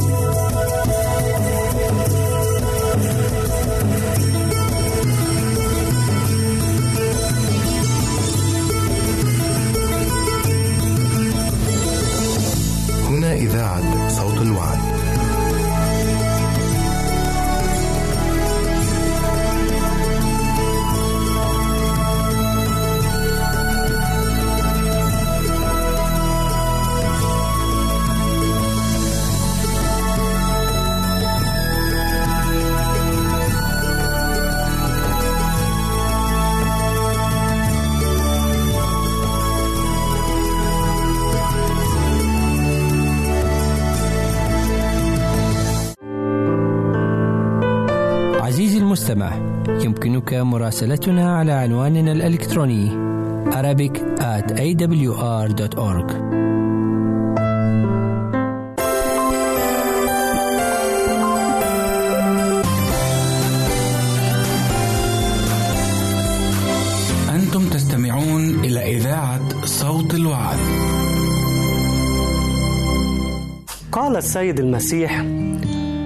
هنا يمكنك مراسلتنا على عنواننا الإلكتروني Arabic at awr.org أنتم تستمعون إلى إذاعة صوت الوعد. قال السيد المسيح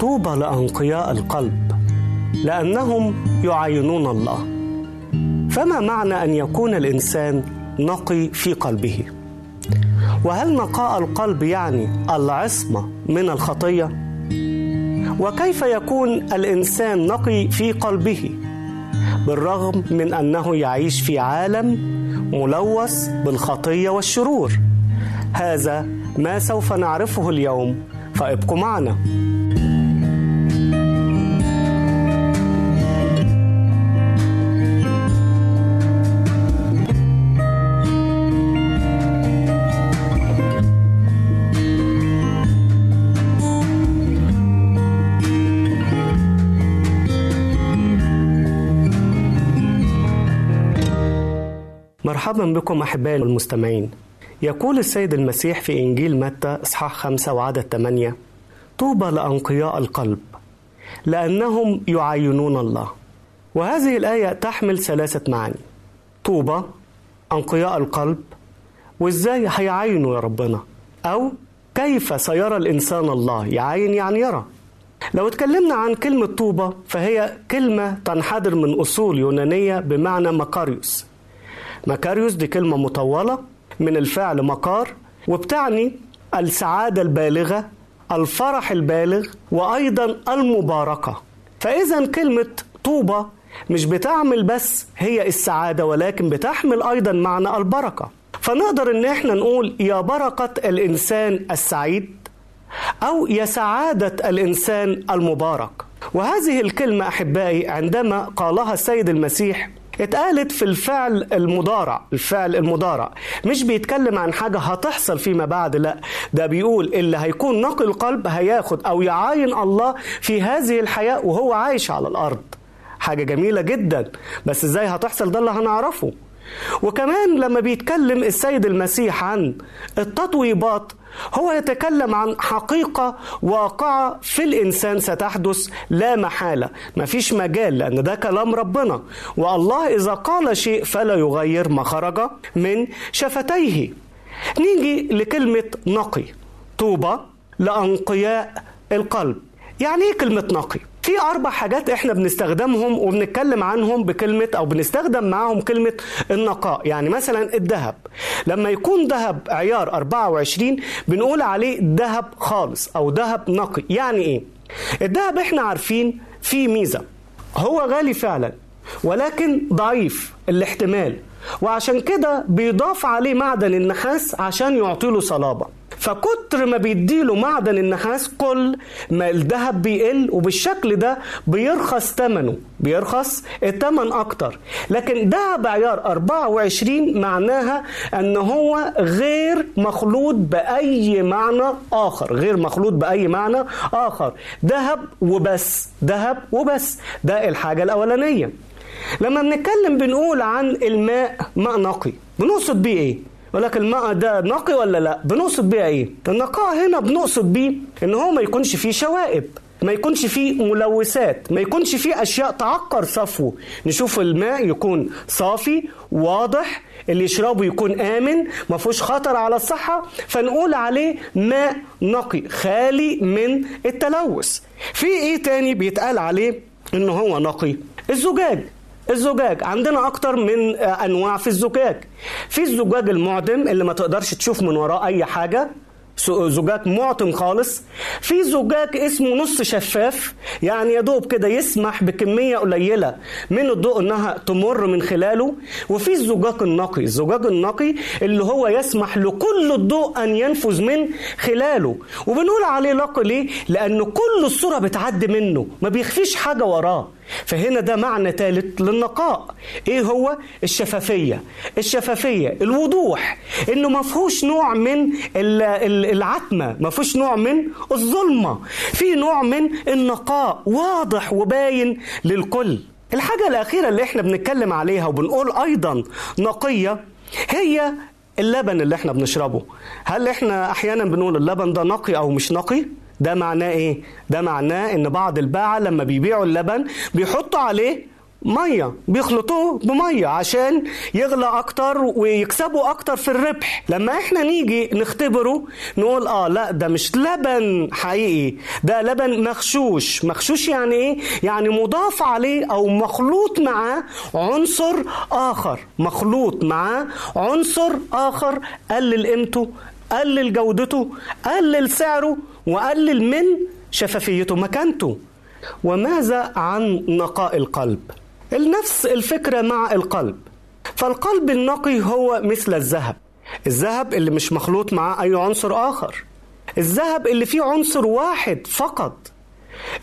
طوبى لأنقياء القلب لأنهم يعاينون الله. فما معنى أن يكون الإنسان نقي في قلبه؟ وهل نقاء القلب يعني العصمة من الخطية؟ وكيف يكون الإنسان نقي في قلبه؟ بالرغم من أنه يعيش في عالم ملوث بالخطية والشرور. هذا ما سوف نعرفه اليوم فابقوا معنا. مرحبا بكم أحبائي المستمعين. يقول السيد المسيح في إنجيل متى إصحاح خمسة وعدد ثمانية طوبى لأنقياء القلب لأنهم يعاينون الله. وهذه الآية تحمل ثلاثة معاني طوبى أنقياء القلب وإزاي هيعاينوا يا ربنا؟ أو كيف سيرى الإنسان الله؟ يعاين يعني يرى. لو اتكلمنا عن كلمة طوبى فهي كلمة تنحدر من أصول يونانية بمعنى مكاريوس مكاريوس دي كلمة مطولة من الفعل مكار وبتعني السعادة البالغة الفرح البالغ وأيضا المباركة. فإذا كلمة طوبى مش بتعمل بس هي السعادة ولكن بتحمل أيضا معنى البركة. فنقدر إن إحنا نقول يا بركة الإنسان السعيد أو يا سعادة الإنسان المبارك. وهذه الكلمة أحبائي عندما قالها السيد المسيح اتقالت في الفعل المضارع الفعل المضارع. مش بيتكلم عن حاجة هتحصل فيما بعد لا. ده بيقول اللي هيكون نقي القلب هياخد أو يعاين الله في هذه الحياة وهو عايش على الأرض. حاجة جميلة جدا. بس إزاي هتحصل؟ ده اللي هنعرفه. وكمان لما بيتكلم السيد المسيح عن التطويبات هو يتكلم عن حقيقة واقعة في الإنسان ستحدث لا محالة. مفيش مجال لأن ده كلام ربنا. والله إذا قال شيء فلا يغير ما خرج من شفتيه. نيجي لكلمة نقي. طوبى لأنقياء القلب. يعني إيه كلمة نقي؟ في أربع حاجات إحنا بنستخدمهم وبنتكلم عنهم بكلمة أو بنستخدم معاهم كلمة النقاء. يعني مثلا الذهب. لما يكون ذهب عيار 24 بنقول عليه ذهب خالص أو ذهب نقي. يعني إيه؟ الذهب إحنا عارفين فيه ميزة. هو غالي فعلا ولكن ضعيف الاحتمال وعشان كده بيضاف عليه معدن النحاس عشان يعطيله صلابة. فكتر ما بيديله معدن النحاس كل ما الذهب بيقل وبالشكل ده بيرخص ثمنه بيرخص الثمن أكتر. لكن ذهب عيار 24 معناها أن هو غير مخلوط بأي معنى آخر غير مخلوط بأي معنى آخر. ذهب وبس ذهب وبس. ده الحاجة الأولانية. لما بنتكلم بنقول عن الماء ماء نقي بنقصد بيه إيه؟ ولكن الماء ده نقي ولا لا؟ بنقصد بيه إيه؟ النقاء هنا بنقصد بيه إن هو ما يكونش فيه شوائب ما يكونش فيه ملوثات ما يكونش فيه أشياء تعكر صفوه نشوف الماء يكون صافي واضح اللي يشربه يكون آمن ما فيهوش خطر على الصحة فنقول عليه ماء نقي خالي من التلوث. في إيه تاني بيتقال عليه إن هو نقي؟ الزجاج. الزجاج. عندنا أكتر من أنواع في الزجاج. في الزجاج المعدم اللي ما تقدرش تشوف من وراه أي حاجة. زجاج معتم خالص. في زجاج اسمه نص شفاف. يعني يا دوب كده يسمح بكمية قليلة من الضوء إنها تمر من خلاله. وفي الزجاج النقي. الزجاج النقي اللي هو يسمح لكل الضوء أن ينفذ من خلاله. وبنقول عليه نقي ليه؟ لأنه كل الصورة بتعدي منه. ما بيخفيش حاجة وراه. فهنا ده معنى ثالث للنقاء. إيه هو؟ الشفافية. الشفافية الوضوح. إنه ما فيهوش نوع من العتمة ما فيهوش نوع من الظلمة. في نوع من النقاء واضح وباين للكل. الحاجة الأخيرة اللي إحنا بنتكلم عليها وبنقول أيضا نقية هي اللبن اللي إحنا بنشربه. هل إحنا أحيانا بنقول اللبن ده نقي أو مش نقي؟ ده معناه إيه؟ ده معناه إن بعض الباعة لما بيبيعوا اللبن بيحطوا عليه مية بيخلطوه بمية عشان يغلى أكتر ويكسبوا أكتر في الربح. لما إحنا نيجي نختبره نقول آه لا ده مش لبن حقيقي ده لبن مغشوش. مغشوش يعني إيه؟ يعني مضاف عليه أو مخلوط معاه عنصر آخر. مخلوط معاه عنصر آخر قلل قيمته قلل جودته قلل سعره وقلل من شفافيته مكانته. وماذا عن نقاء القلب؟ نفس الفكرة مع القلب. فالقلب النقي هو مثل الذهب. الذهب اللي مش مخلوط معاه أي عنصر آخر. الذهب اللي فيه عنصر واحد فقط.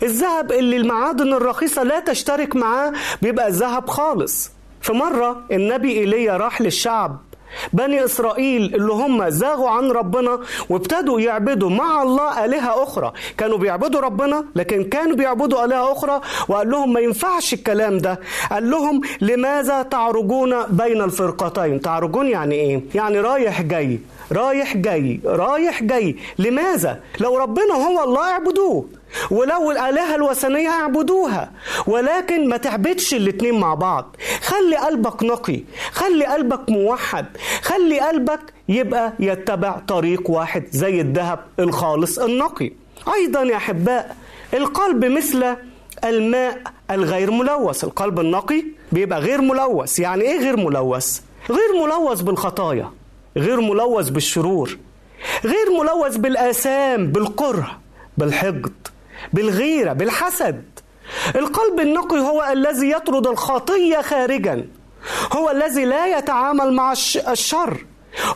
الذهب اللي المعادن الرخيصة لا تشترك معاه بيبقى ذهب خالص. في مرة النبي إيليا راح للشعب بني إسرائيل اللي هم زاغوا عن ربنا وابتدوا يعبدوا مع الله آلهة أخرى. كانوا بيعبدوا ربنا لكن كانوا بيعبدوا آلهة أخرى وقال لهم ما ينفعش الكلام ده. قال لهم لماذا تعرجون بين الفرقتين؟ تعرجون يعني إيه؟ يعني رايح جاي رايح جاي رايح جاي. لماذا؟ لو ربنا هو الله اعبدوه. ولو الآلهة الوثنية اعبدوها. ولكن ما تعبدش الاتنين مع بعض. خلي قلبك نقي. خلي قلبك موحد. خلي قلبك يبقى يتبع طريق واحد زي الذهب الخالص النقي. أيضا يا أحباء القلب مثل الماء الغير ملوث. القلب النقي بيبقى غير ملوث. يعني إيه غير ملوث؟ غير ملوث بالخطايا. غير ملوث بالشرور. غير ملوث بالآثام بالكره بالحقد. بالغيرة بالحسد. القلب النقي هو الذي يطرد الخطية خارجا. هو الذي لا يتعامل مع الشر.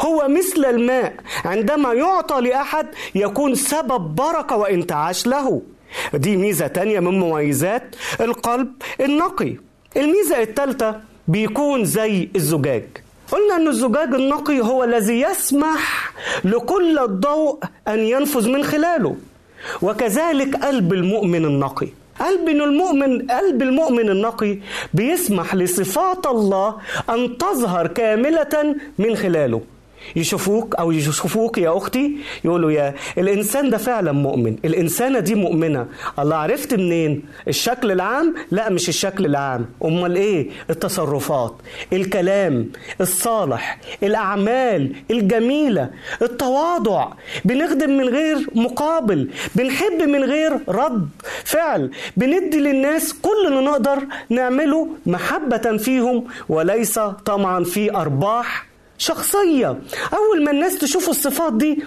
هو مثل الماء. عندما يعطى لأحد يكون سبب بركة وانتعاش له. دي ميزة تانية من مميزات القلب النقي. الميزة الثالثة بيكون زي الزجاج. قلنا أن الزجاج النقي هو الذي يسمح لكل الضوء أن ينفذ من خلاله. وكذلك قلب المؤمن النقي. قلب المؤمن قلب المؤمن النقي بيسمح لصفات الله أن تظهر كاملة من خلاله. يشوفوك أو يشوفوك يا أختي يقولوا يا الإنسان ده فعلا مؤمن الإنسانة دي مؤمنة. الله عرفت منين؟ الشكل العام؟ لا مش الشكل العام. أمال إيه؟ التصرفات الكلام الصالح الأعمال الجميلة التواضع. بنخدم من غير مقابل بنحب من غير رد فعل. بندي للناس كل اللي نقدر نعمله محبة فيهم وليس طمعا في أرباح شخصية. أول ما الناس تشوف الصفات دي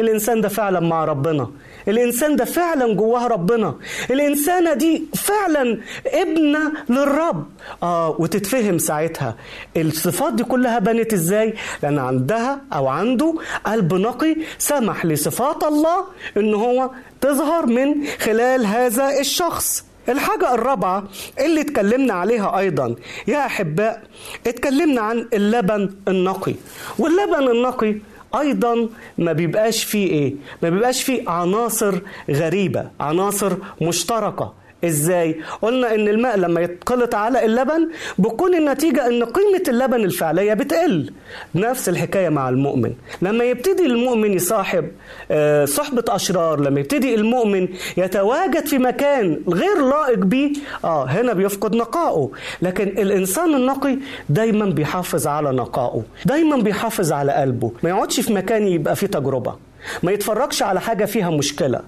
الإنسان ده فعلا مع ربنا. الإنسان ده فعلا جواه ربنا. الإنسانة دي فعلا ابنة للرب. آه وتتفهم ساعتها الصفات دي كلها بنت إزاي؟ لأن عندها أو عنده قلب نقي سمح لصفات الله إن هو تظهر من خلال هذا الشخص. الحاجة الرابعة اللي اتكلمنا عليها أيضا يا أحباء اتكلمنا عن اللبن النقي. واللبن النقي أيضا ما بيبقاش فيه إيه؟ ما بيبقاش فيه عناصر غريبة عناصر مشتركة. إزاي؟ قلنا إن الماء لما يتخلط على اللبن بتكون النتيجة إن قيمة اللبن الفعلية بتقل. نفس الحكاية مع المؤمن. لما يبتدي المؤمن يصاحب آه، صحبة أشرار لما يبتدي المؤمن يتواجد في مكان غير لائق بيه آه هنا بيفقد نقائه. لكن الإنسان النقي دايما بيحافظ على نقائه دايما بيحافظ على قلبه. ما يقعدش في مكان يبقى فيه تجربة. ما يتفرجش على حاجة فيها مشكلة.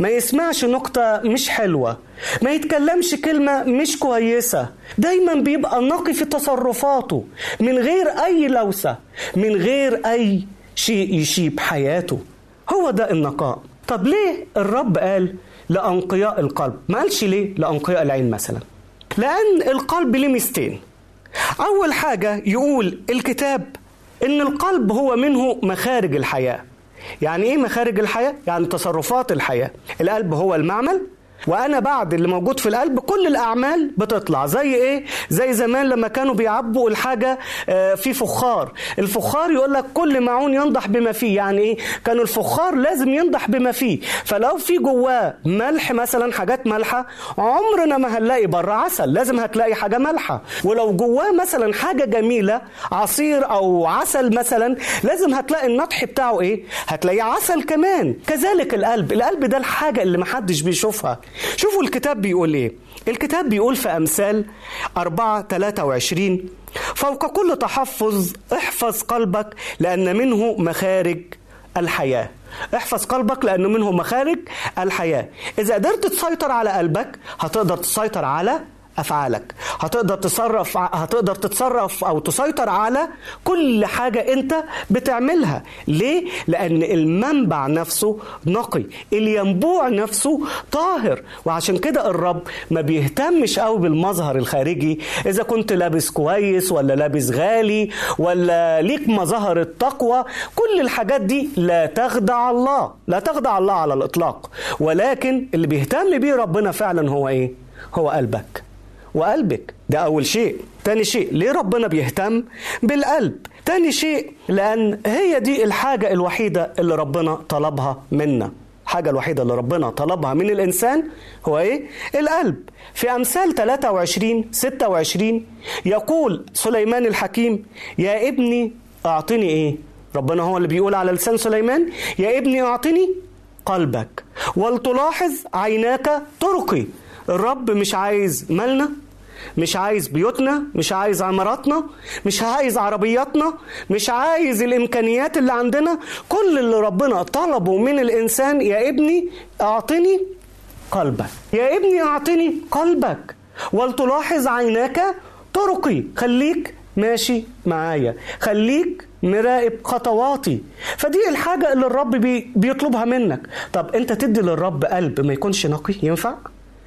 ما يسمعش نقطة مش حلوة. ما يتكلمش كلمة مش كويسة. دايما بيبقى نقي في تصرفاته. من غير أي لوثة. من غير أي شيء يشيب حياته. هو ده النقاء. طب ليه الرب قال لأنقياء القلب؟ ما قالش ليه لأنقياء العين مثلا؟ لأن القلب ليه ميزتين. أول حاجة يقول الكتاب إن القلب هو منه مخارج الحياة. يعني إيه مخارج الحياة؟ يعني تصرفات الحياة. القلب هو المعمل وأنا بعد اللي موجود في القلب كل الأعمال بتطلع. زي إيه؟ زي زمان لما كانوا بيعبوا الحاجة آه، في فخار. الفخار يقول لك كل معون ينضح بما فيه. يعني إيه؟ كانوا الفخار لازم ينضح بما فيه. فلو في جواه ملح مثلا حاجات مالحة عمرنا ما هنلاقي بره عسل. لازم هتلاقي حاجة مالحة. ولو جواه مثلا حاجة جميلة عصير أو عسل مثلا لازم هتلاقي النطح بتاعه إيه؟ هتلاقي عسل كمان. كذلك القلب. القلب ده الحاجة اللي محدش بيشوفها. شوفوا الكتاب بيقول إيه. الكتاب بيقول في أمثال 4 23 فوق كل تحفظ احفظ قلبك لأن منه مخارج الحياة. احفظ قلبك لأنه منه مخارج الحياة. إذا قدرت تسيطر على قلبك هتقدر تسيطر على أفعالك. هتقدر تصرف هتقدر تتصرف أو تسيطر على كل حاجة أنت بتعملها. ليه؟ لأن المنبع نفسه نقي الينبوع نفسه طاهر. وعشان كده الرب ما بيهتمش قوي بالمظهر الخارجي. إذا كنت لابس كويس ولا لابس غالي ولا ليك مظاهر التقوى كل الحاجات دي لا تخدع الله لا تخدع الله على الإطلاق. ولكن اللي بيهتم بيه ربنا فعلا هو إيه؟ هو قلبك. وقلبك. ده أول شيء. تاني شيء ليه ربنا بيهتم بالقلب؟ تاني شيء لأن هي دي الحاجة الوحيدة اللي ربنا طلبها منا. الحاجة الوحيدة اللي ربنا طلبها من الإنسان هو إيه؟ القلب. في أمثال 23 26 يقول سليمان الحكيم يا ابني أعطني إيه؟ ربنا هو اللي بيقول على لسان سليمان يا ابني أعطني قلبك ولتلاحظ عيناك طرقي الرب مش عايز مالنا؟ مش عايز بيوتنا مش عايز عماراتنا مش عايز عربياتنا مش عايز الإمكانيات اللي عندنا. كل اللي ربنا طلبه من الإنسان يا ابني أعطني قلبك. يا ابني أعطني قلبك. ولتلاحظ عيناك طرقي. خليك ماشي معايا. خليك مراقب خطواتي. فدي الحاجة اللي الرب بي بيطلبها منك. طب أنت تدي للرب قلب ما يكونش نقي؟ ينفع؟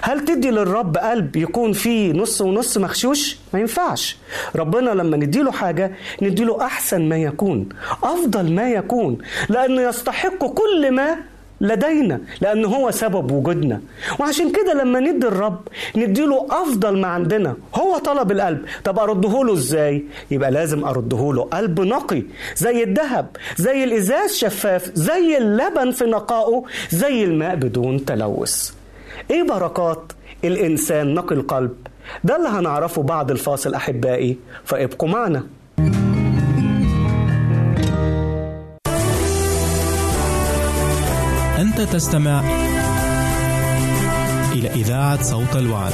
هل تدي للرب قلب يكون فيه نص ونص مغشوش؟ ما ينفعش. ربنا لما نديله حاجة نديله أحسن ما يكون أفضل ما يكون لأنه يستحق كل ما لدينا لأن هو سبب وجودنا. وعشان كده لما ندي الرب نديله أفضل ما عندنا. هو طلب القلب. طب أرده له إزاي؟ يبقى لازم أرده له. قلب نقي زي الذهب زي الإزاز شفاف زي اللبن في نقائه زي الماء بدون تلوث. إيه بركات؟ الإنسان نقي القلب. ده اللي هنعرفه بعد الفاصل أحبائي. فابقوا معنا. أنت تستمع إلى إذاعة صوت الوعد.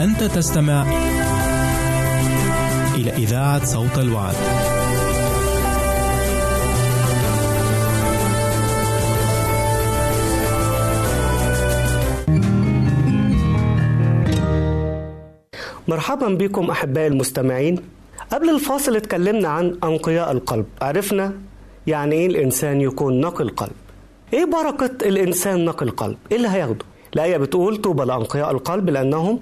أنت تستمع إلى إذاعة صوت الوعد. مرحبا بكم أحبائي المستمعين. قبل الفاصل اتكلمنا عن أنقياء القلب. عرفنا يعني إيه الإنسان يكون نقي القلب. إيه بركة الإنسان نقي القلب؟ إيه اللي هياخده؟ الآية بتقول طوبى لأنقياء القلب لأنهم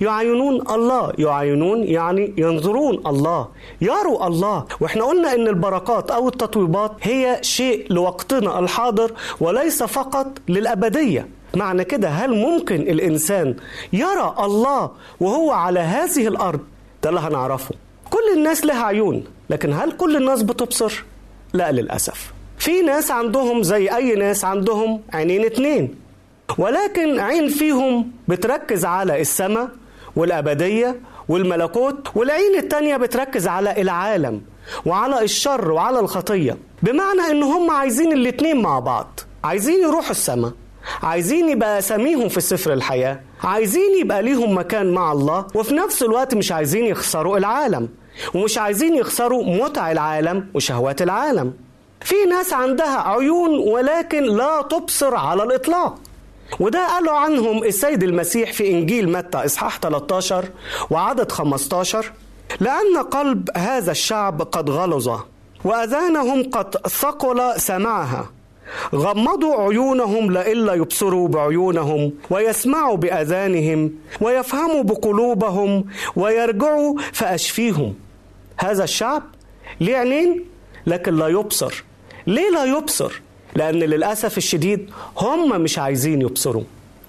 يعاينون الله. يعاينون يعني ينظرون الله يروا الله. وإحنا قلنا إن البركات أو التطويبات هي شيء لوقتنا الحاضر وليس فقط للأبدية. معنى كده هل ممكن الإنسان يرى الله وهو على هذه الأرض؟ ده اللي هنعرفه. كل الناس لها عيون لكن هل كل الناس بتبصر؟ لا للأسف. في ناس عندهم زي أي ناس عندهم عينين اتنين. ولكن عين فيهم بتركز على السماء والأبدية والملكوت والعين التانية بتركز على العالم وعلى الشر وعلى الخطية. بمعنى إن هم عايزين الاتنين مع بعض. عايزين يروحوا السماء. عايزين يبقى أساميهم في سفر الحياة. عايزين يبقى ليهم مكان مع الله. وفي نفس الوقت مش عايزين يخسروا العالم. ومش عايزين يخسروا متع العالم وشهوات العالم. في ناس عندها عيون ولكن لا تبصر على الإطلاق. وده قالوا عنهم السيد المسيح في إنجيل متى إصحاح 13 وعدد 15 لأن قلب هذا الشعب قد غلظ وأذانهم قد ثقل سمعها غمضوا عيونهم لئلا يبصروا بعيونهم ويسمعوا بأذانهم ويفهموا بقلوبهم ويرجعوا فأشفيهم هذا الشعب ليه عينين؟ لكن لا يبصر. ليه لا يبصر؟ لأن للأسف الشديد هم مش عايزين يبصروا.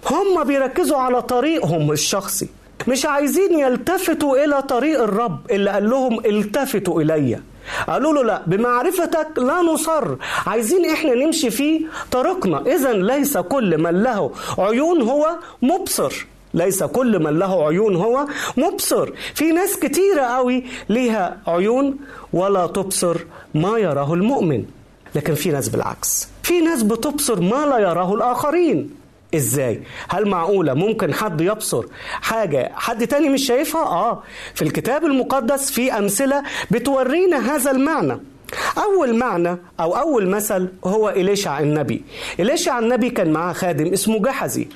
هم بيركزوا على طريقهم الشخصي. مش عايزين يلتفتوا إلى طريق الرب اللي قال لهم التفتوا إليّ. قالوا له لا بمعرفتك لا نصر. عايزين إحنا نمشي في طريقنا اذا ليس كل من له عيون هو مبصر. ليس كل من له عيون هو مبصر. في ناس كتيرة قوي ليها عيون ولا تبصر ما يراه المؤمن. لكن في ناس بالعكس. في ناس بتبصر ما لا يراه الآخرين. إزاي؟ هل معقولة ممكن حد يبصر حاجة حد تاني مش شايفها؟ آه. في الكتاب المقدس في أمثلة بتورينا هذا المعنى. أول معنى أو أول مثل هو إليشع النبي إليشع النبي كان معاه خادم اسمه جحزي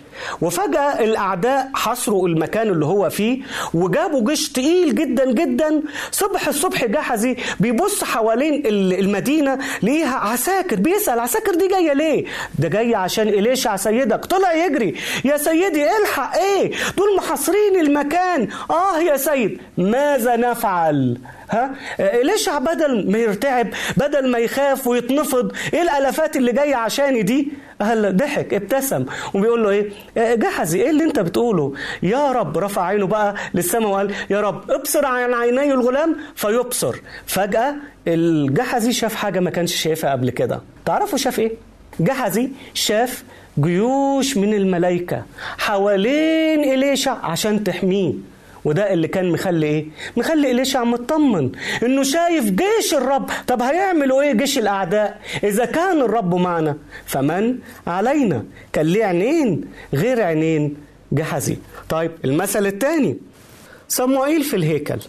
وفجأة الأعداء حصروا المكان اللي هو فيه وجابوا جيش تقيل جدا جدا صبح الصبح جحزي بيبص حوالين المدينة ليها عساكر بيسأل عساكر دي جاية ليه؟ ده جاية عشان إليشع سيدك طلع يجري يا سيدي الحق إيه؟ دول محاصرين المكان آه يا سيد ماذا نفعل؟ ها؟ إليشع بدل ما يرتعب بدل ما يخاف ويتنفض إيه الألافات اللي جاية عشاني دي؟ قال ضحك ابتسم وبيقول له إيه؟ جحزي إيه اللي أنت بتقوله؟ يا رب رفع عينه بقى للسماء وقال يا رب ابصر عن عيني الغلام فيبصر. فجأة الجحزي شاف حاجة ما كانش شايفها قبل كده. تعرفوا شاف إيه؟ جحزي شاف جيوش من الملائكة حوالين إليشع عشان تحميه. وده اللي كان مخلي إيه؟ مخلي إليشع مطمن إنه شايف جيش الرب. طب هيعملوا إيه جيش الأعداء؟ إذا كان الرب معنا فمن علينا؟ كان ليه عينين غير عينين جحزي طيب المثل الثاني صموئيل في الهيكل.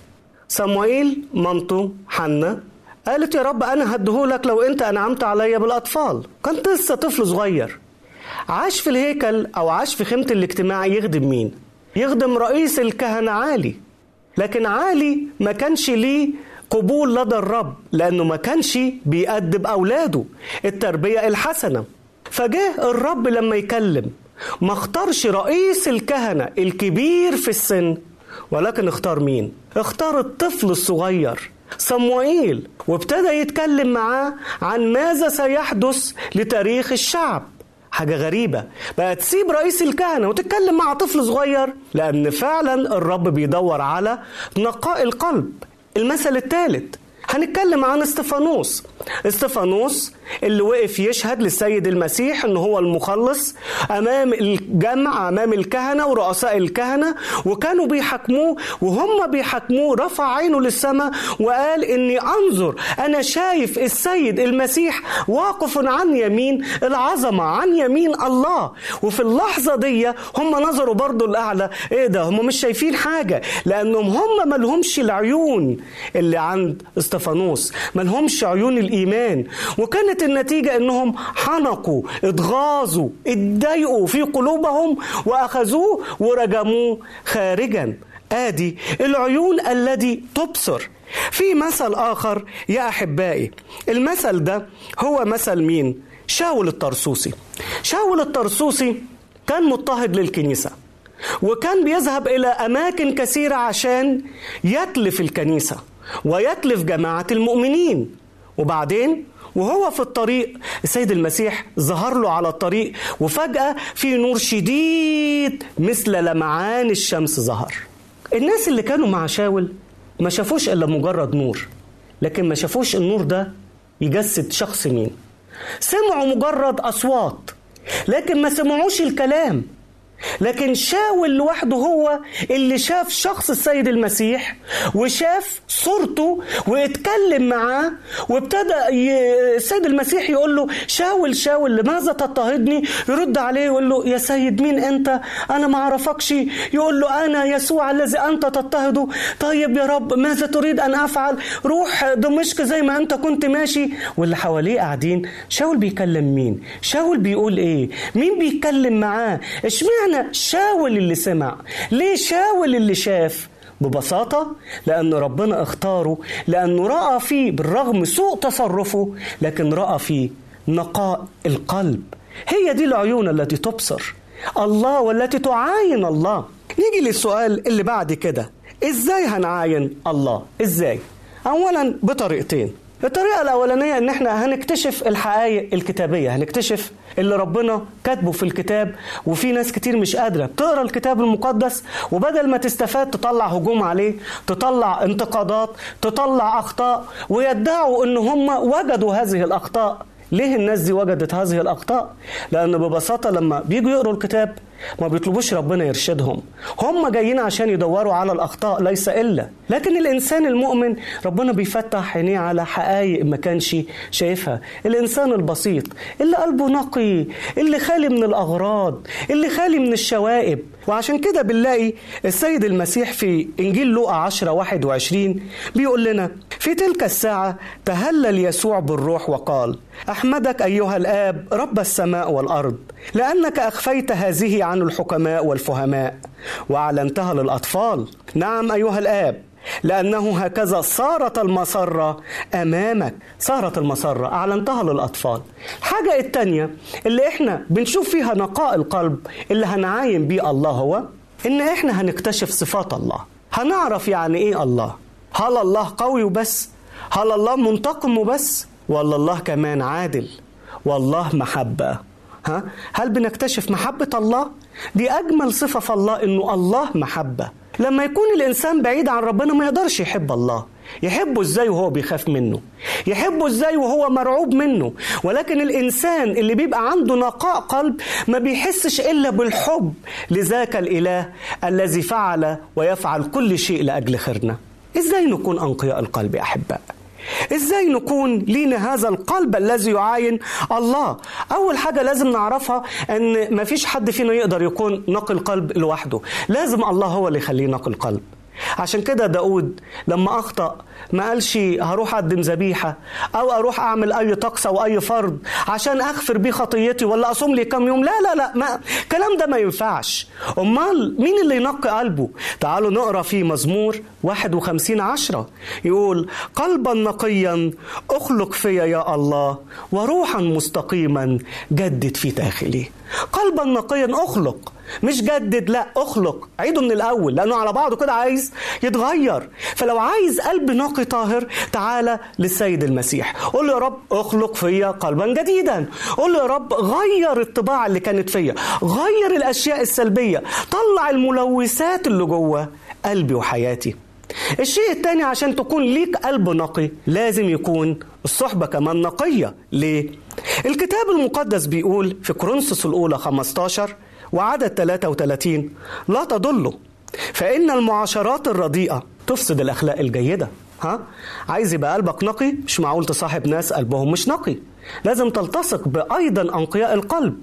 صموئيل مامته حنة قالت يا رب أنا هديهولك لو أنت أنعمت عليا بالأطفال. كان لسه طفل صغير. عاش في الهيكل أو عاش في خيمة الاجتماع يخدم مين؟ يخدم رئيس الكهنة عالي. لكن عالي ما كانش ليه قبول لدى الرب لأنه ما كانش بيأدب أولاده. التربية الحسنة. فجاه الرب لما يكلم ما اختارش رئيس الكهنة الكبير في السن ولكن اختار مين؟ اختار الطفل الصغير صموئيل. وابتدى يتكلم معاه عن ماذا سيحدث لتاريخ الشعب. حاجة غريبة. بقى تسيب رئيس الكهنة وتتكلم مع طفل صغير لأن فعلا الرب بيدور على نقاء القلب. المثل الثالث هنتكلم عن استفانوس. استفانوس اللي وقف يشهد للسيد المسيح إن هو المخلص أمام الجمع أمام الكهنة ورؤساء الكهنة وكانوا بيحاكموه وهم بيحاكموه. رفع عينه للسماء وقال إني أنظر أنا شايف السيد المسيح واقف عن يمين العظمة عن يمين الله. وفي اللحظة دي هم نظروا برضو الاعلى إيه ده؟ هم مش شايفين حاجة لأنهم هم ملهمش العيون اللي عند استفانوس. ملهمش عيون الإيمان. وكانت النتيجة إنهم حنقوا اتغاظوا اتضايقوا في قلوبهم وأخذوه ورجموه خارجا. آدي العيون الذي تبصر. في مثل آخر يا أحبائي المثل ده هو مثل مين؟ شاول الطرسوسي. شاول الطرسوسي كان مضطهد للكنيسة وكان بيذهب إلى أماكن كثيرة عشان يتلف الكنيسة. ويتلف جماعة المؤمنين. وبعدين وهو في الطريق السيد المسيح ظهر له على الطريق وفجأة في نور شديد مثل لمعان الشمس ظهر. الناس اللي كانوا مع شاول ما شافوش إلا مجرد نور لكن ما شافوش النور ده يجسد شخص مين؟ سمعوا مجرد أصوات لكن ما سمعوش الكلام. لكن شاول لوحده هو اللي شاف شخص السيد المسيح وشاف صورته واتكلم معاه وابتدى السيد المسيح يقول له شاول شاول لماذا تضطهدني؟ يرد عليه يقول له يا سيد مين أنت؟ أنا ما أعرفكش. يقول له أنا يسوع الذي أنت تضطهده. طيب يا رب ماذا تريد أن أفعل؟ روح دمشق زي ما أنت كنت ماشي. واللي حواليه قاعدين شاول بيكلم مين؟ شاول بيقول إيه؟ مين بيتكلم معاه؟ إشمعنى اشمعنى شاول اللي سمع. ليه شاول اللي شاف؟ ببساطة لأن ربنا اختاره لأنه رأى فيه بالرغم سوء تصرفه لكن رأى فيه نقاء القلب. هي دي العيون التي تبصر. الله والتي تعاين الله. نيجي للسؤال اللي بعد كده. إزاي هنعاين الله؟ إزاي؟ اولا بطريقتين. الطريقة الأولانية إن إحنا هنكتشف الحقائق الكتابية، هنكتشف اللي ربنا كاتبه في الكتاب وفي ناس كتير مش قادرة تقرأ الكتاب المقدس وبدل ما تستفاد تطلع هجوم عليه، تطلع انتقادات، تطلع أخطاء ويدعوا إن هم وجدوا هذه الأخطاء. ليه الناس دي وجدت هذه الأخطاء؟ لأن ببساطة لما بيجوا يقروا الكتاب ما بيطلبوش ربنا يرشدهم. هم جايين عشان يدوروا على الأخطاء ليس إلا. لكن الإنسان المؤمن ربنا بيفتح عينيه على حقائق ما كانش شايفها. الإنسان البسيط اللي قلبه نقي اللي خالي من الأغراض اللي خالي من الشوائب. وعشان كده بنلاقي السيد المسيح في إنجيل لوقا 10 21 بيقول لنا في تلك الساعة تهلل يسوع بالروح وقال أحمدك أيها الآب رب السماء والأرض لأنك أخفيت هذه عن الحكماء والفهماء وأعلنتها للأطفال. نعم أيها الآب لأنه هكذا صارت المسرة أمامك صارت المسرة أعلنتها للأطفال. الحاجة التانية اللي إحنا بنشوف فيها نقاء القلب اللي هنعاين بيه الله هو إن إحنا هنكتشف صفات الله. هنعرف يعني إيه الله؟ هل الله قوي وبس؟ هل الله منتقم وبس؟ ولا الله كمان عادل؟ والله محبة. ها؟ هل بنكتشف محبة الله؟ دي أجمل صفة في الله إنه الله محبة. لما يكون الإنسان بعيد عن ربنا ما يقدرش يحب الله. يحبه إزاي وهو بيخاف منه؟ يحبه إزاي وهو مرعوب منه؟ ولكن الإنسان اللي بيبقى عنده نقاء قلب ما بيحسش إلا بالحب. لذاك الإله الذي فعل ويفعل كل شيء لأجل خيرنا. إزاي نكون أنقياء القلب يا أحباء؟ إزاي نكون لينا هذا القلب الذي يعاين الله؟ أول حاجة لازم نعرفها إن مفيش حد فينا يقدر يكون نقي القلب لوحده. لازم الله هو اللي يخليه نقي القلب عشان كده داود لما أخطأ ما قالش هروح أقدم ذبيحة أو أروح أعمل أي طقس أو أي فرض عشان أغفر بيه خطيتي ولا أصوم لي كام يوم. لا لا لا ما الكلام ده ما ينفعش. أمال مين اللي ينقي قلبه؟ تعالوا نقرأ في مزمور 51 عشرة. يقول قلبا نقيا أخلق فيا يا الله وروحا مستقيما جدد في داخلي. قلبا نقيا أخلق. مش جدد لا أخلق. عيده من الأول لأنه على بعضه كده عايز يتغير. فلو عايز قلب نقي طاهر تعالى للسيد المسيح. قول له يا رب أخلق فيا قلبا جديدا. قول له يا رب غير الطباع اللي كانت فيا. غير الأشياء السلبية. طلع الملوثات اللي جوه قلبي وحياتي. الشيء الثاني عشان تكون ليك قلب نقي لازم يكون الصحبة كمان نقية. ليه؟ الكتاب المقدس بيقول في كورنثوس الأولى 15 وعدد 33 لا تضلوا فإن المعاشرات الرديئة تفسد الأخلاق الجيدة. ها؟ عايز يبقى قلبك نقي؟ مش معقول تصاحب ناس قلبهم مش نقي. لازم تلتصق بأيضا أنقياء القلب.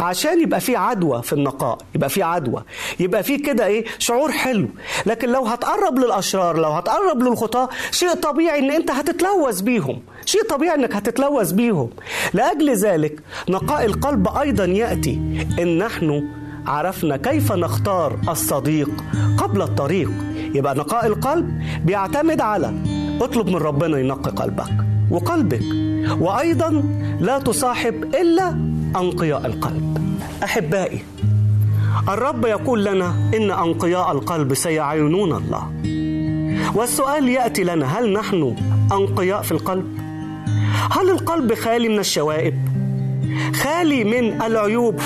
عشان يبقى في عدوى في النقاء يبقى في عدوى. يبقى في كده إيه؟ شعور حلو. لكن لو هتقرب للأشرار لو هتقرب للخطاة شيء طبيعي إن أنت هتتلوث بيهم. شيء طبيعي إنك هتتلوث بيهم. لأجل ذلك نقاء القلب أيضا يأتي إن نحن عرفنا كيف نختار الصديق قبل الطريق. يبقى نقاء القلب بيعتمد على اطلب من ربنا ينقي قلبك وقلبك. وأيضا لا تصاحب إلا أنقياء القلب. أحبائي الرب يقول لنا إن أنقياء القلب سيعينون الله. والسؤال يأتي لنا هل نحن أنقياء في القلب؟ هل القلب خالي من الشوائب؟ خالي من العيوب؟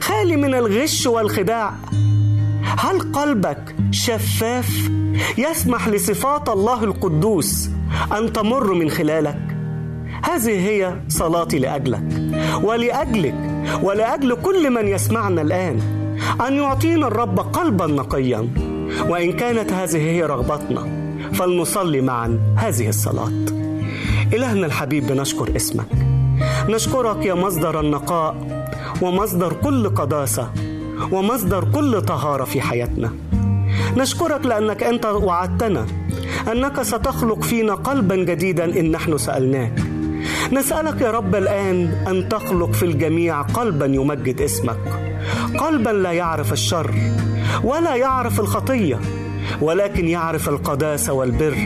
خالي من الغش والخداع. هل قلبك شفاف يسمح لصفات الله القدوس أن تمر من خلالك؟ هذه هي صلاتي لأجلك ولأجلك ولأجل كل من يسمعنا الآن أن يعطينا الرب قلبا نقيا. وإن كانت هذه هي رغبتنا فلنصلي معا هذه الصلاة. إلهنا الحبيب بنشكر اسمك. نشكرك يا مصدر النقاء. ومصدر كل قداسة ومصدر كل طهارة في حياتنا. نشكرك لأنك أنت وعدتنا أنك ستخلق فينا قلبا جديدا إن نحن سألناك. نسألك يا رب الآن أن تخلق في الجميع قلبا يمجد اسمك. قلبا لا يعرف الشر ولا يعرف الخطية ولكن يعرف القداسة والبر.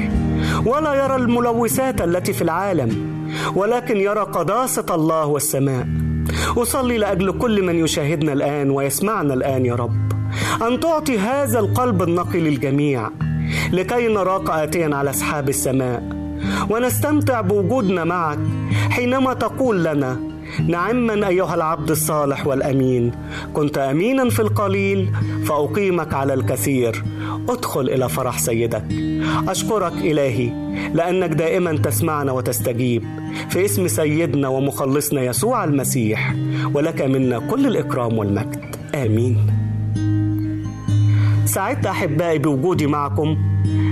ولا يرى الملوثات التي في العالم ولكن يرى قداسة الله والسماء. اصلي لأجل كل من يشاهدنا الآن ويسمعنا الآن يا رب. أن تعطي هذا القلب النقي للجميع لكي نراك اتيا على اسحاب السماء. ونستمتع بوجودنا معك حينما تقول لنا نعما أيها العبد الصالح والأمين. كنت امينا في القليل فأقيمك على الكثير. ادخل إلى فرح سيدك. أشكرك إلهي لأنك دائما تسمعنا وتستجيب. في اسم سيدنا ومخلصنا يسوع المسيح ولك منا كل الإكرام والمجد. آمين. سعدت أحبائي بوجودي معكم.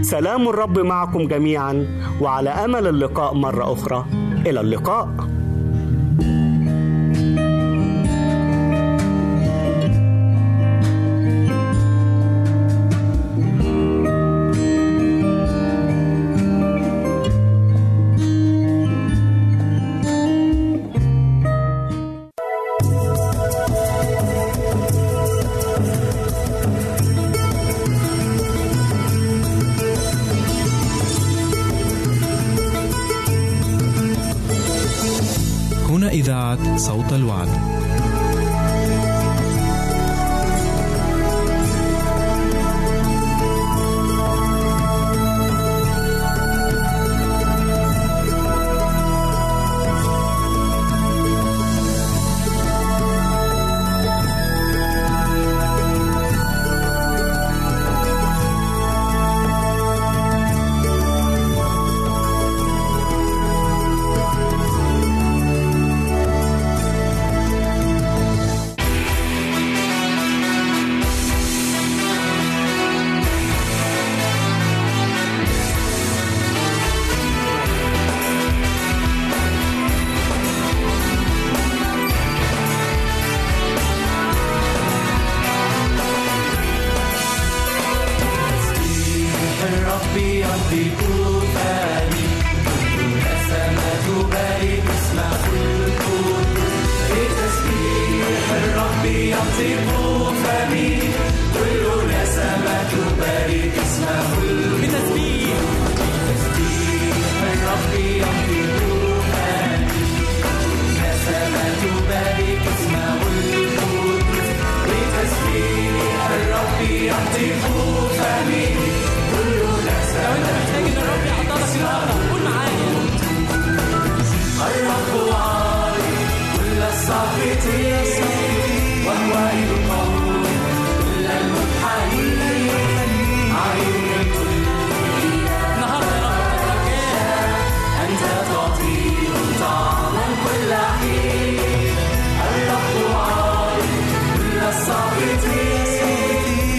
سلام الرب معكم جميعا وعلى أمل اللقاء مرة أخرى. إلى اللقاء. إذاعة صوت الوعد.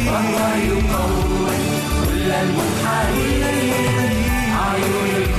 وهو يقوي كل المنحني عيوني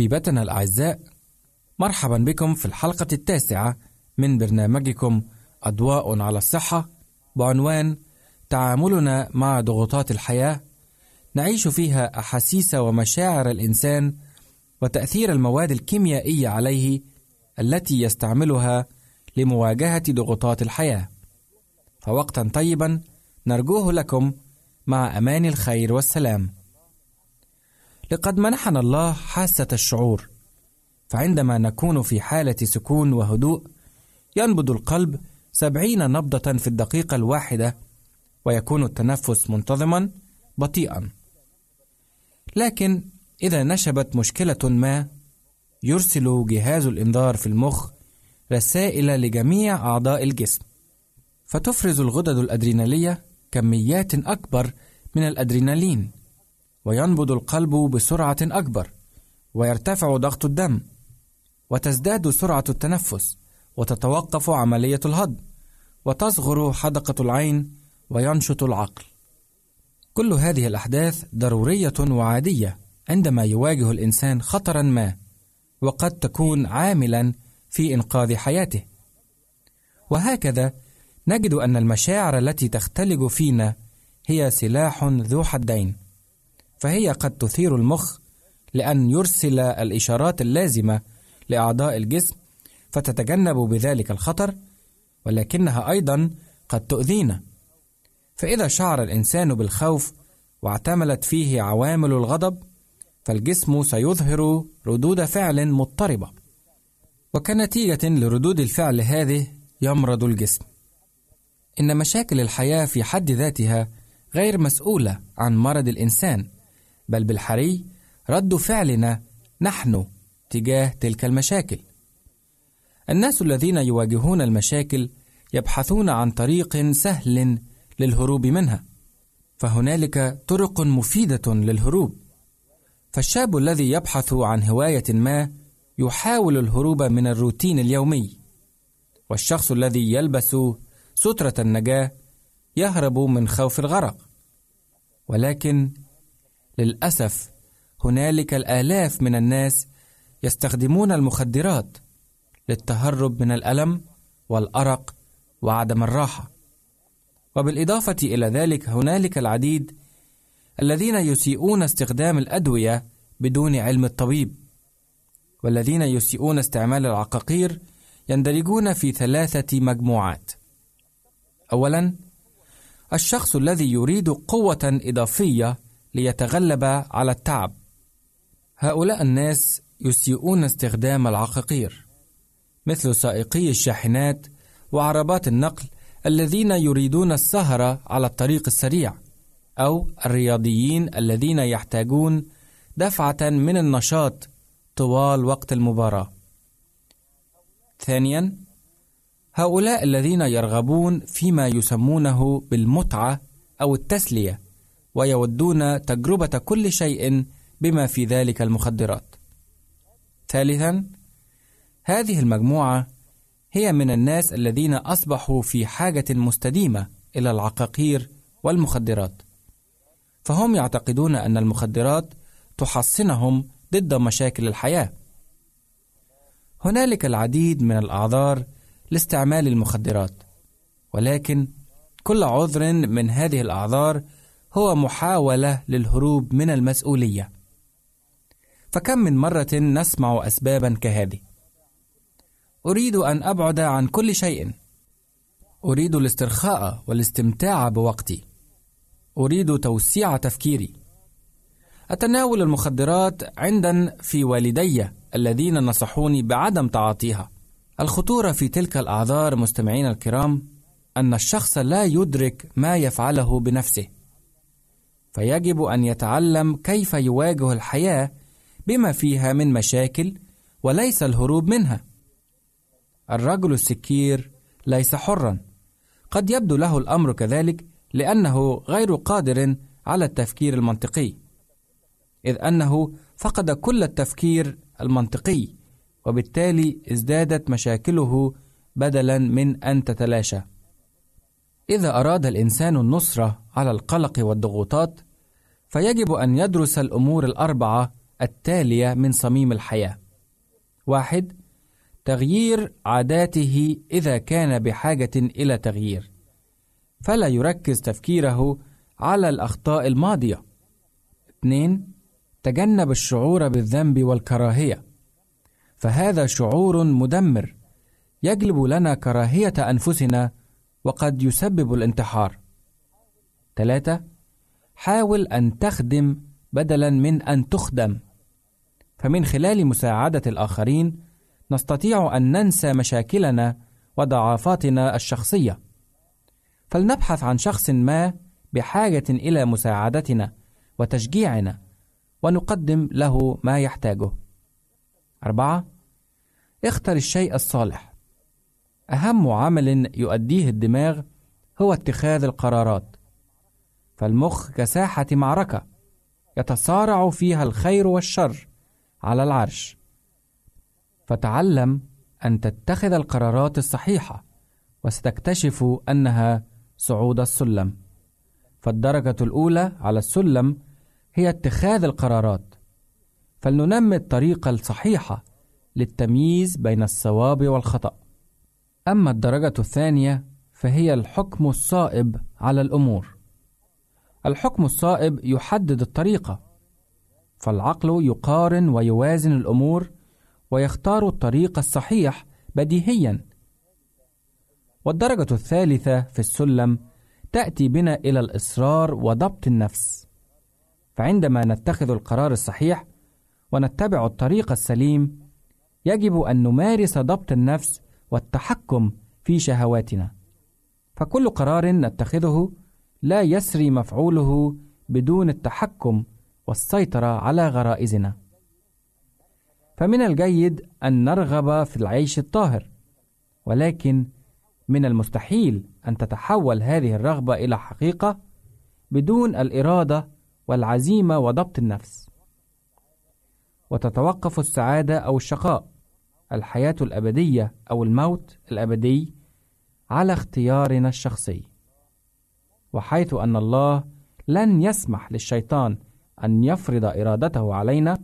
شبيبتنا الأعزاء مرحبا بكم في الحلقة التاسعة من برنامجكم أضواء على الصحة بعنوان تعاملنا مع ضغوطات الحياة نعيش فيها أحاسيس ومشاعر الإنسان وتأثير المواد الكيميائية عليه التي يستعملها لمواجهة ضغوطات الحياة. فوقتا طيبا نرجوه لكم مع أمان الخير والسلام. لقد منحنا الله حاسة الشعور فعندما نكون في حالة سكون وهدوء ينبض القلب سبعين نبضة في الدقيقة الواحدة ويكون التنفس منتظما بطيئا. لكن إذا نشبت مشكلة ما يرسل جهاز الإنذار في المخ رسائل لجميع أعضاء الجسم فتفرز الغدد الأدرينالية كميات أكبر من الأدرينالين. وينبض القلب بسرعة أكبر ويرتفع ضغط الدم وتزداد سرعة التنفس وتتوقف عملية الهضم وتصغر حدقة العين وينشط العقل. كل هذه الأحداث ضرورية وعادية عندما يواجه الإنسان خطرا ما وقد تكون عاملا في إنقاذ حياته. وهكذا نجد أن المشاعر التي تختلج فينا هي سلاح ذو حدين. فهي قد تثير المخ لأن يرسل الإشارات اللازمة لأعضاء الجسم فتتجنب بذلك الخطر ولكنها أيضا قد تؤذينا. فإذا شعر الإنسان بالخوف واعتملت فيه عوامل الغضب فالجسم سيظهر ردود فعل مضطربة. وكنتيجة لردود الفعل هذه يمرض الجسم. إن مشاكل الحياة في حد ذاتها غير مسؤولة عن مرض الإنسان. بل بالحري رد فعلنا نحن تجاه تلك المشاكل. الناس الذين يواجهون المشاكل يبحثون عن طريق سهل للهروب منها فهنالك طرق مفيدة للهروب. فالشاب الذي يبحث عن هواية ما يحاول الهروب من الروتين اليومي والشخص الذي يلبس سترة النجاة يهرب من خوف الغرق. ولكن للأسف هنالك الآلاف من الناس يستخدمون المخدرات للتهرب من الألم والأرق وعدم الراحة. وبالإضافة إلى ذلك هنالك العديد الذين يسيئون استخدام الأدوية بدون علم الطبيب والذين يسيئون استعمال العقاقير يندرجون في ثلاثة مجموعات. اولا الشخص الذي يريد قوة إضافية ليتغلب على التعب. هؤلاء الناس يسيئون استخدام العقاقير مثل سائقي الشاحنات وعربات النقل الذين يريدون السهر على الطريق السريع أو الرياضيين الذين يحتاجون دفعة من النشاط طوال وقت المباراة. ثانيا هؤلاء الذين يرغبون فيما يسمونه بالمتعة أو التسلية. ويودون تجربة كل شيء بما في ذلك المخدرات. ثالثا هذه المجموعة هي من الناس الذين أصبحوا في حاجة مستديمة إلى العقاقير والمخدرات. فهم يعتقدون أن المخدرات تحصنهم ضد مشاكل الحياة. هنالك العديد من الأعذار لاستعمال المخدرات ولكن كل عذر من هذه الأعذار هو محاولة للهروب من المسؤولية. فكم من مرة نسمع اسبابا كهذه. أريد أن أبعد عن كل شيء. أريد الاسترخاء والاستمتاع بوقتي. أريد توسيع تفكيري. أتناول المخدرات عند في والدي الذين نصحوني بعدم تعاطيها. الخطورة في تلك الأعذار مستمعين الكرام أن الشخص لا يدرك ما يفعله بنفسه. فيجب أن يتعلم كيف يواجه الحياة بما فيها من مشاكل وليس الهروب منها. الرجل السكير ليس حرا. قد يبدو له الأمر كذلك لأنه غير قادر على التفكير المنطقي إذ أنه فقد كل التفكير المنطقي وبالتالي ازدادت مشاكله بدلا من أن تتلاشى. إذا أراد الإنسان النصرة على القلق والضغوطات فيجب أن يدرس الأمور الأربعة التالية من صميم الحياة. واحد تغيير عاداته إذا كان بحاجة إلى تغيير فلا يركز تفكيره على الأخطاء الماضية. اثنين تجنب الشعور بالذنب والكراهية فهذا شعور مدمر يجلب لنا كراهية أنفسنا وقد يسبب الانتحار. ثلاثة حاول أن تخدم بدلا من أن تخدم. فمن خلال مساعدة الآخرين نستطيع أن ننسى مشاكلنا وضعفاتنا الشخصية. فلنبحث عن شخص ما بحاجة إلى مساعدتنا وتشجيعنا ونقدم له ما يحتاجه. أربعة اختر الشيء الصالح. أهم عمل يؤديه الدماغ هو اتخاذ القرارات. فالمخ كساحة معركة يتصارع فيها الخير والشر على العرش فتعلم أن تتخذ القرارات الصحيحة وستكتشف أنها صعود السلم فالدرجة الأولى على السلم هي اتخاذ القرارات فلننمي الطريقة الصحيحة للتمييز بين الصواب والخطأ. أما الدرجة الثانية فهي الحكم الصائب على الأمور. الحكم الصائب يحدد الطريقة، فالعقل يقارن ويوازن الأمور ويختار الطريق الصحيح بديهيًا. والدرجة الثالثة في السلم تأتي بنا إلى الإصرار وضبط النفس. فعندما نتخذ القرار الصحيح ونتبع الطريق السليم يجب أن نمارس ضبط النفس والتحكم في شهواتنا فكل قرار نتخذه لا يسري مفعوله بدون التحكم والسيطرة على غرائزنا. فمن الجيد أن نرغب في العيش الطاهر ولكن من المستحيل أن تتحول هذه الرغبة إلى حقيقة بدون الإرادة والعزيمة وضبط النفس. وتتوقف السعادة أو الشقاء الحياة الأبدية أو الموت الأبدي على اختيارنا الشخصي. وحيث أن الله لن يسمح للشيطان أن يفرض إرادته علينا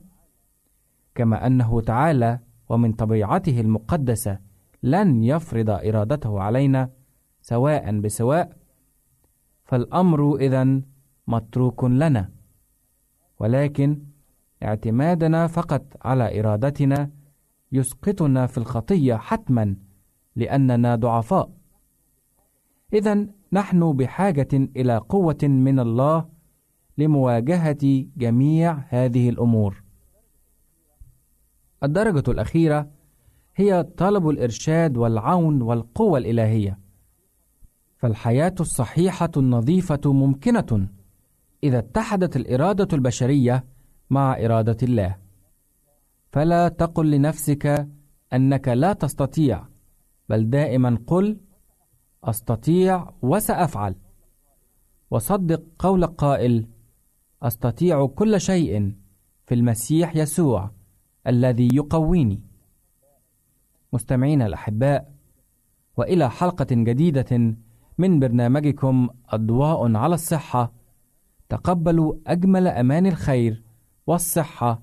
كما أنه تعالى ومن طبيعته المقدسة لن يفرض إرادته علينا سواء بسواء فالأمر إذا متروك لنا ولكن اعتمادنا فقط على إرادتنا يسقطنا في الخطية حتما لأننا ضعفاء. إذا نحن بحاجة إلى قوة من الله لمواجهة جميع هذه الأمور. الدرجة الأخيرة هي طلب الإرشاد والعون والقوة الإلهية. فالحياة الصحيحة النظيفة ممكنة إذا اتحدت الإرادة البشرية مع إرادة الله. فلا تقل لنفسك أنك لا تستطيع بل دائما قل أستطيع وسأفعل. وصدق قول قائل أستطيع كل شيء في المسيح يسوع الذي يقويني. مستمعينا الأحباء وإلى حلقة جديدة من برنامجكم اضواء على الصحة تقبلوا أجمل أمان الخير والصحة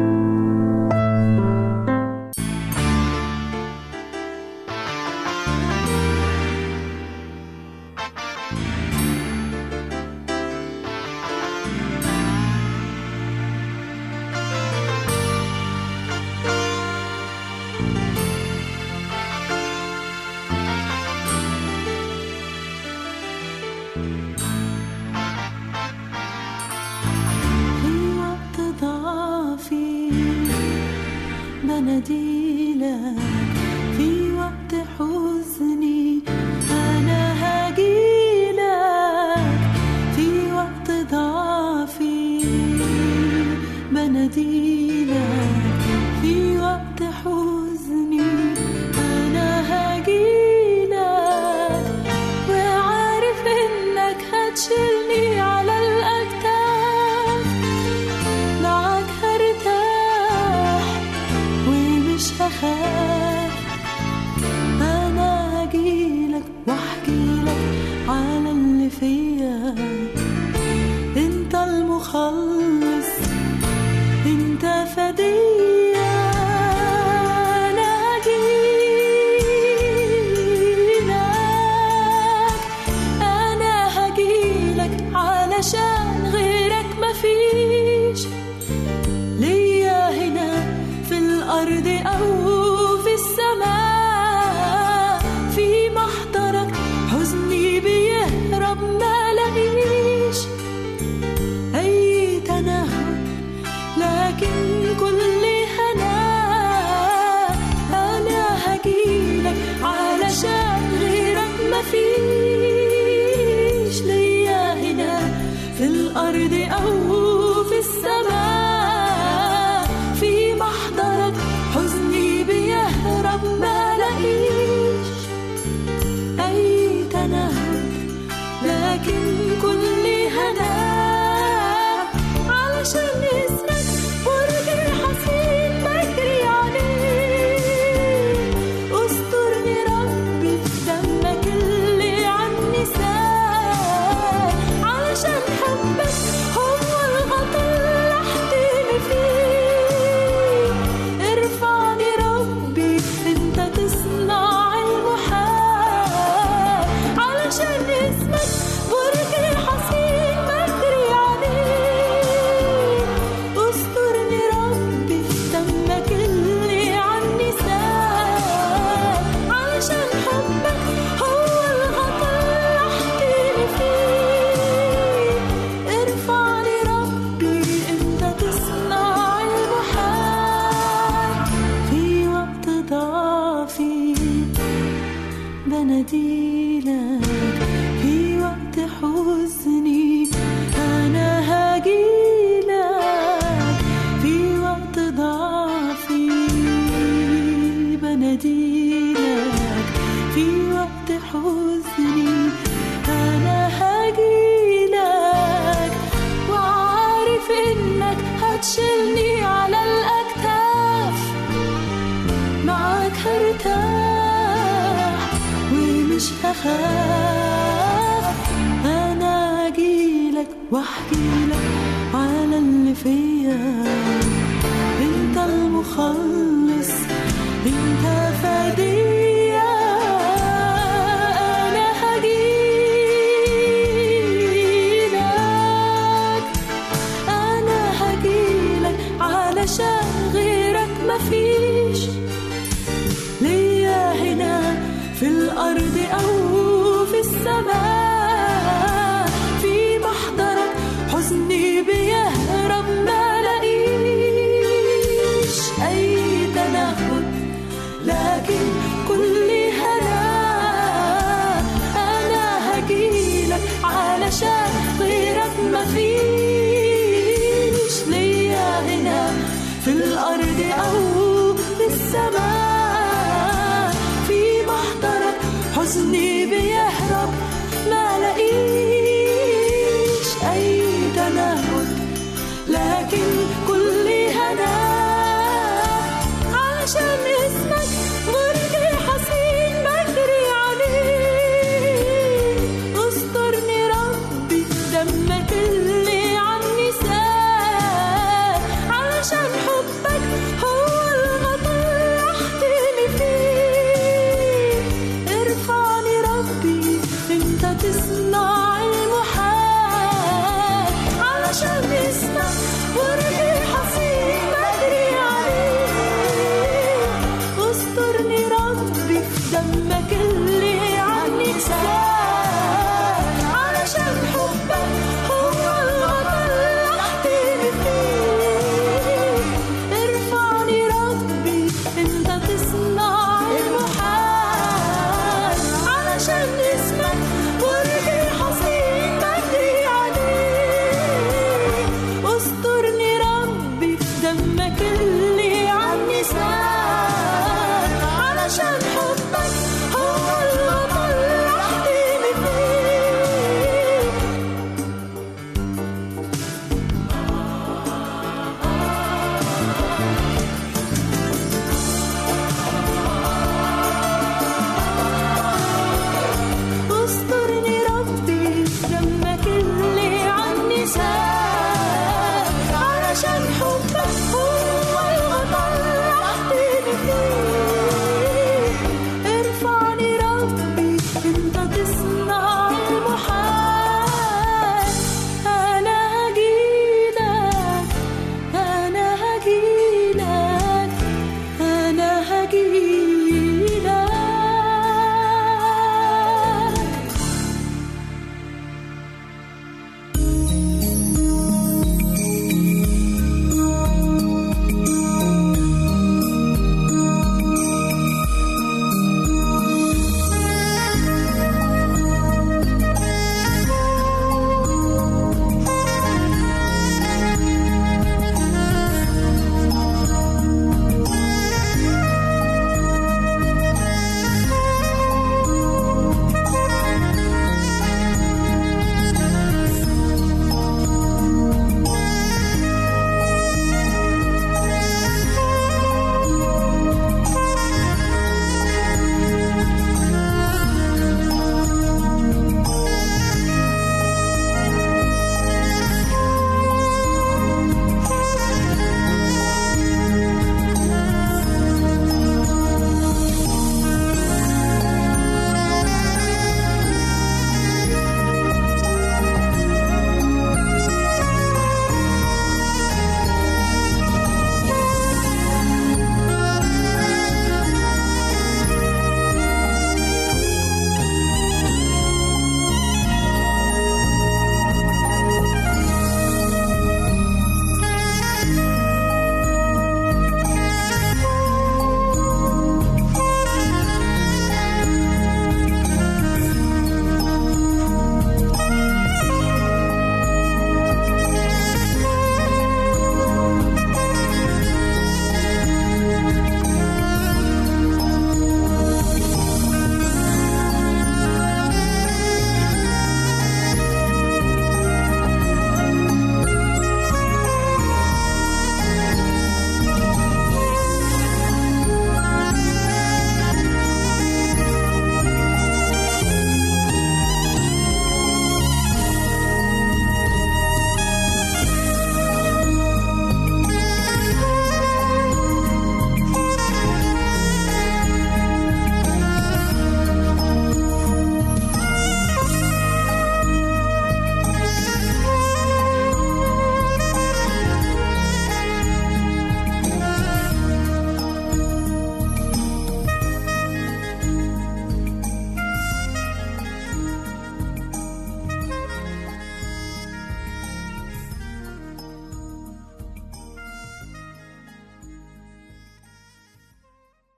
send